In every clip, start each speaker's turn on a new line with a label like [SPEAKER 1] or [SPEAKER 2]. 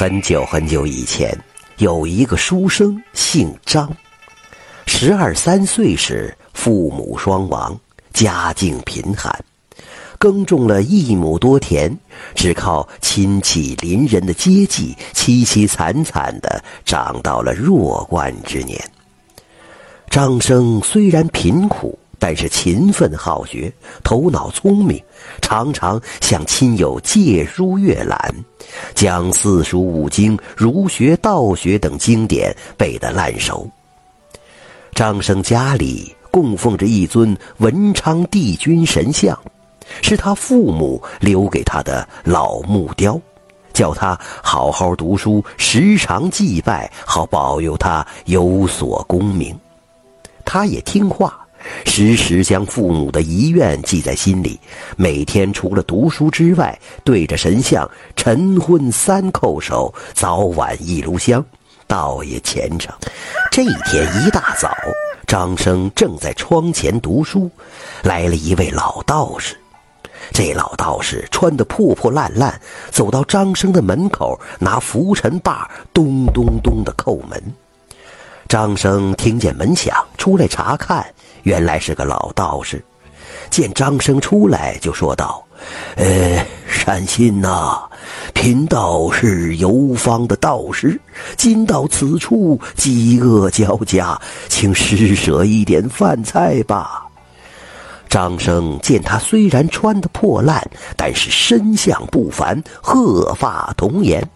[SPEAKER 1] 很久很久以前，有一个书生姓张，十二三岁时父母双亡，家境贫寒，耕种了一亩多田，只靠亲戚邻人的接济，凄凄惨惨的长到了弱冠之年。张生虽然贫苦。但是勤奋好学，头脑聪明，常常向亲友借书阅览，将四书五经、儒学、道学等经典背得烂熟。张生家里供奉着一尊文昌帝君神像，是他父母留给他的老木雕，叫他好好读书，时常祭拜，好保佑他有所功名。他也听话。时时将父母的遗愿记在心里，每天除了读书之外，对着神像晨昏三叩首，早晚一炉香，倒也虔诚。这一天一大早，张生正在窗前读书，来了一位老道士。这老道士穿得破破烂烂，走到张生的门口，拿拂尘把咚咚咚地叩门。张生听见门响，出来查看。原来是个老道士，见张生出来，就说道：“呃，善心呐，贫道是游方的道士，今到此处，饥饿交加，请施舍一点饭菜吧。”张生见他虽然穿得破烂，但是身相不凡，鹤发童颜，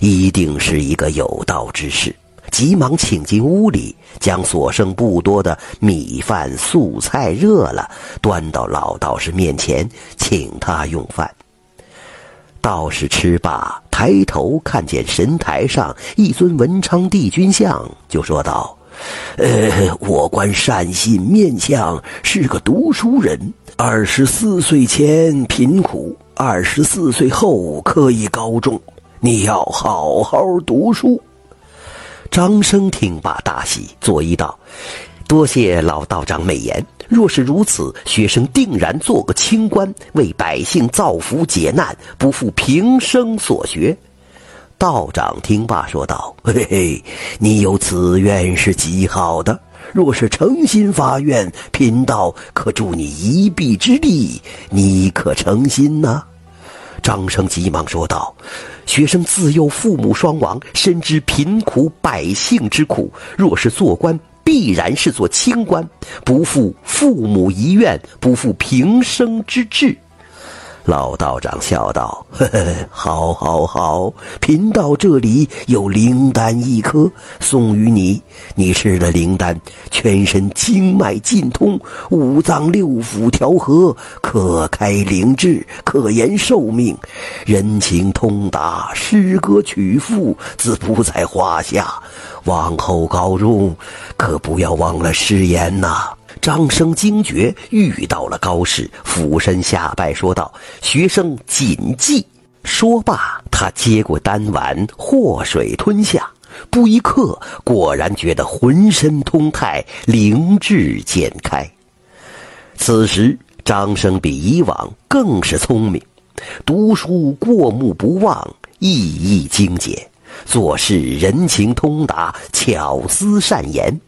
[SPEAKER 1] 一定是一个有道之士。急忙请进屋里，将所剩不多的米饭、素菜热了，端到老道士面前，请他用饭。道士吃罢，抬头看见神台上一尊文昌帝君像，就说道：“呃，我观善信面相是个读书人，二十四岁前贫苦，二十四岁后可以高中。你要好好读书。”张生听罢大喜，作揖道：“多谢老道长美言。若是如此，学生定然做个清官，为百姓造福解难，不负平生所学。”道长听罢说道：“嘿嘿，你有此愿是极好的。若是诚心发愿，贫道可助你一臂之力。你可诚心呢？”张生急忙说道。学生自幼父母双亡，深知贫苦百姓之苦。若是做官，必然是做清官，不负父母遗愿，不负平生之志。老道长笑道：“呵呵，好，好，好！贫道这里有灵丹一颗，送与你。你吃了灵丹，全身经脉尽通，五脏六腑调和，可开灵智，可延寿命，人情通达，诗歌曲赋自不在话下。往后高中，可不要忘了誓言呐！”张生惊觉遇到了高士，俯身下拜，说道：“学生谨记。”说罢，他接过丹丸，祸水吞下。不一刻，果然觉得浑身通泰，灵智渐开。此时，张生比以往更是聪明，读书过目不忘，意义精简，做事人情通达，巧思善言。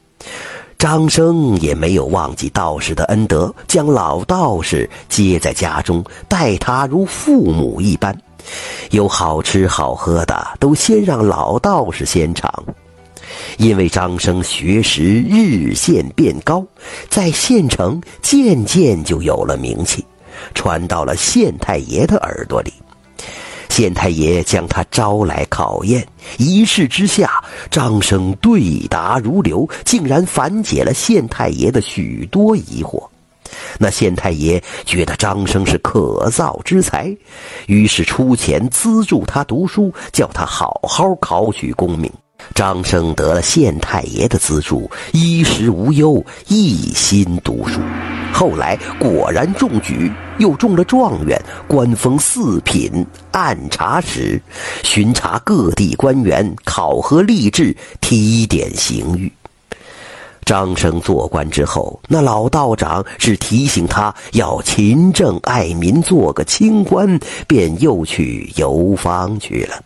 [SPEAKER 1] 张生也没有忘记道士的恩德，将老道士接在家中，待他如父母一般。有好吃好喝的，都先让老道士先尝。因为张生学识日渐变高，在县城渐渐就有了名气，传到了县太爷的耳朵里。县太爷将他招来考验，一试之下，张生对答如流，竟然反解了县太爷的许多疑惑。那县太爷觉得张生是可造之才，于是出钱资助他读书，叫他好好考取功名。张生得了县太爷的资助，衣食无忧，一心读书。后来果然中举，又中了状元，官封四品按察使，巡查各地官员，考核吏治，提点刑狱。张生做官之后，那老道长是提醒他要勤政爱民，做个清官，便又去游方去了。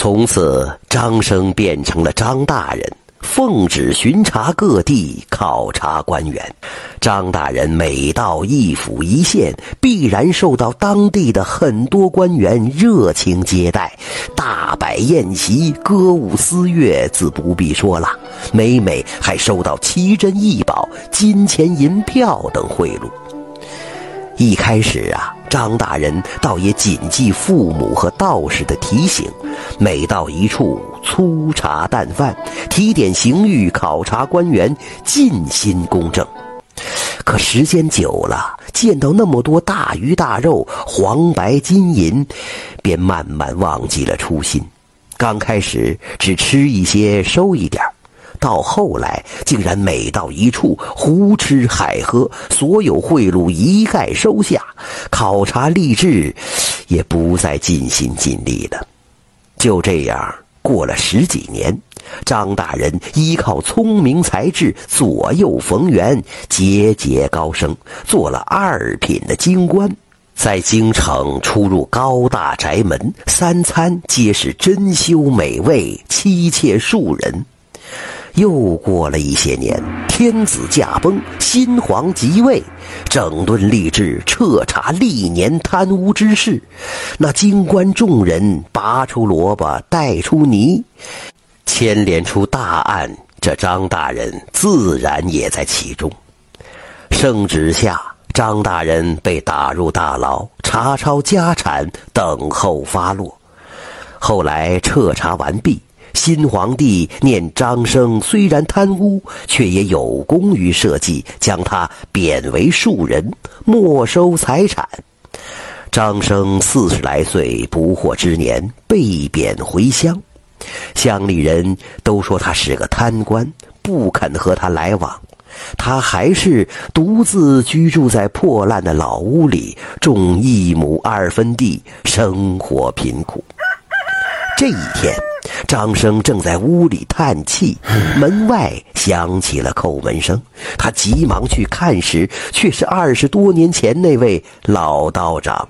[SPEAKER 1] 从此，张生变成了张大人。奉旨巡查各地，考察官员。张大人每到一府一县，必然受到当地的很多官员热情接待，大摆宴席，歌舞私乐，自不必说了。每每还收到奇珍异宝、金钱银票等贿赂。一开始啊。张大人倒也谨记父母和道士的提醒，每到一处粗茶淡饭，提点刑狱，考察官员，尽心公正。可时间久了，见到那么多大鱼大肉、黄白金银，便慢慢忘记了初心。刚开始只吃一些，收一点儿。到后来，竟然每到一处胡吃海喝，所有贿赂一概收下，考察吏治也不再尽心尽力了。就这样过了十几年，张大人依靠聪明才智，左右逢源，节节高升，做了二品的京官，在京城出入高大宅门，三餐皆是珍馐美味，妻妾数人。又过了一些年，天子驾崩，新皇即位，整顿吏治，彻查历年贪污之事。那京官众人拔出萝卜带出泥，牵连出大案，这张大人自然也在其中。圣旨下，张大人被打入大牢，查抄家产，等候发落。后来彻查完毕。新皇帝念张生虽然贪污，却也有功于社稷，将他贬为庶人，没收财产。张生四十来岁不惑之年被贬回乡，乡里人都说他是个贪官，不肯和他来往。他还是独自居住在破烂的老屋里，种一亩二分地，生活贫苦。这一天。张生正在屋里叹气，门外响起了叩门声。他急忙去看时，却是二十多年前那位老道长。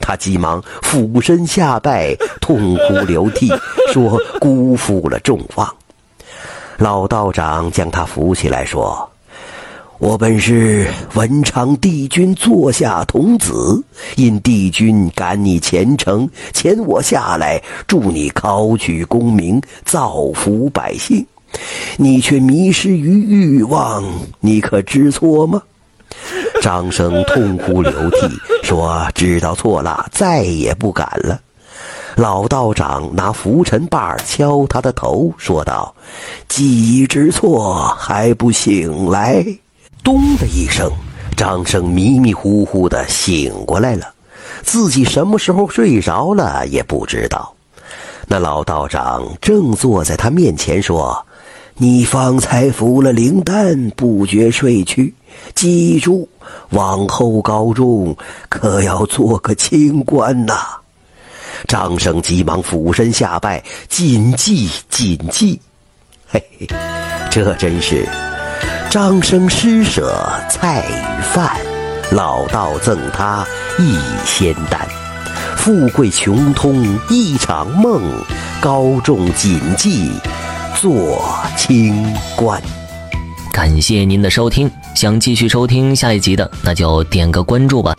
[SPEAKER 1] 他急忙俯身下拜，痛哭流涕，说辜负了众望。老道长将他扶起来，说。我本是文昌帝君座下童子，因帝君感你虔诚，遣我下来助你考取功名，造福百姓。你却迷失于欲望，你可知错吗？张生痛哭流涕，说：“知道错了，再也不敢了。”老道长拿拂尘把敲他的头，说道：“记忆之错，还不醒来？”咚的一声，张生迷迷糊糊的醒过来了，自己什么时候睡着了也不知道。那老道长正坐在他面前说：“你方才服了灵丹，不觉睡去。记住，往后高中可要做个清官呐！”张生急忙俯身下拜：“谨记，谨记。”嘿嘿，这真是。张生施舍菜与饭，老道赠他一仙丹。富贵穷通一场梦，高中谨记做清官。
[SPEAKER 2] 感谢您的收听，想继续收听下一集的，那就点个关注吧。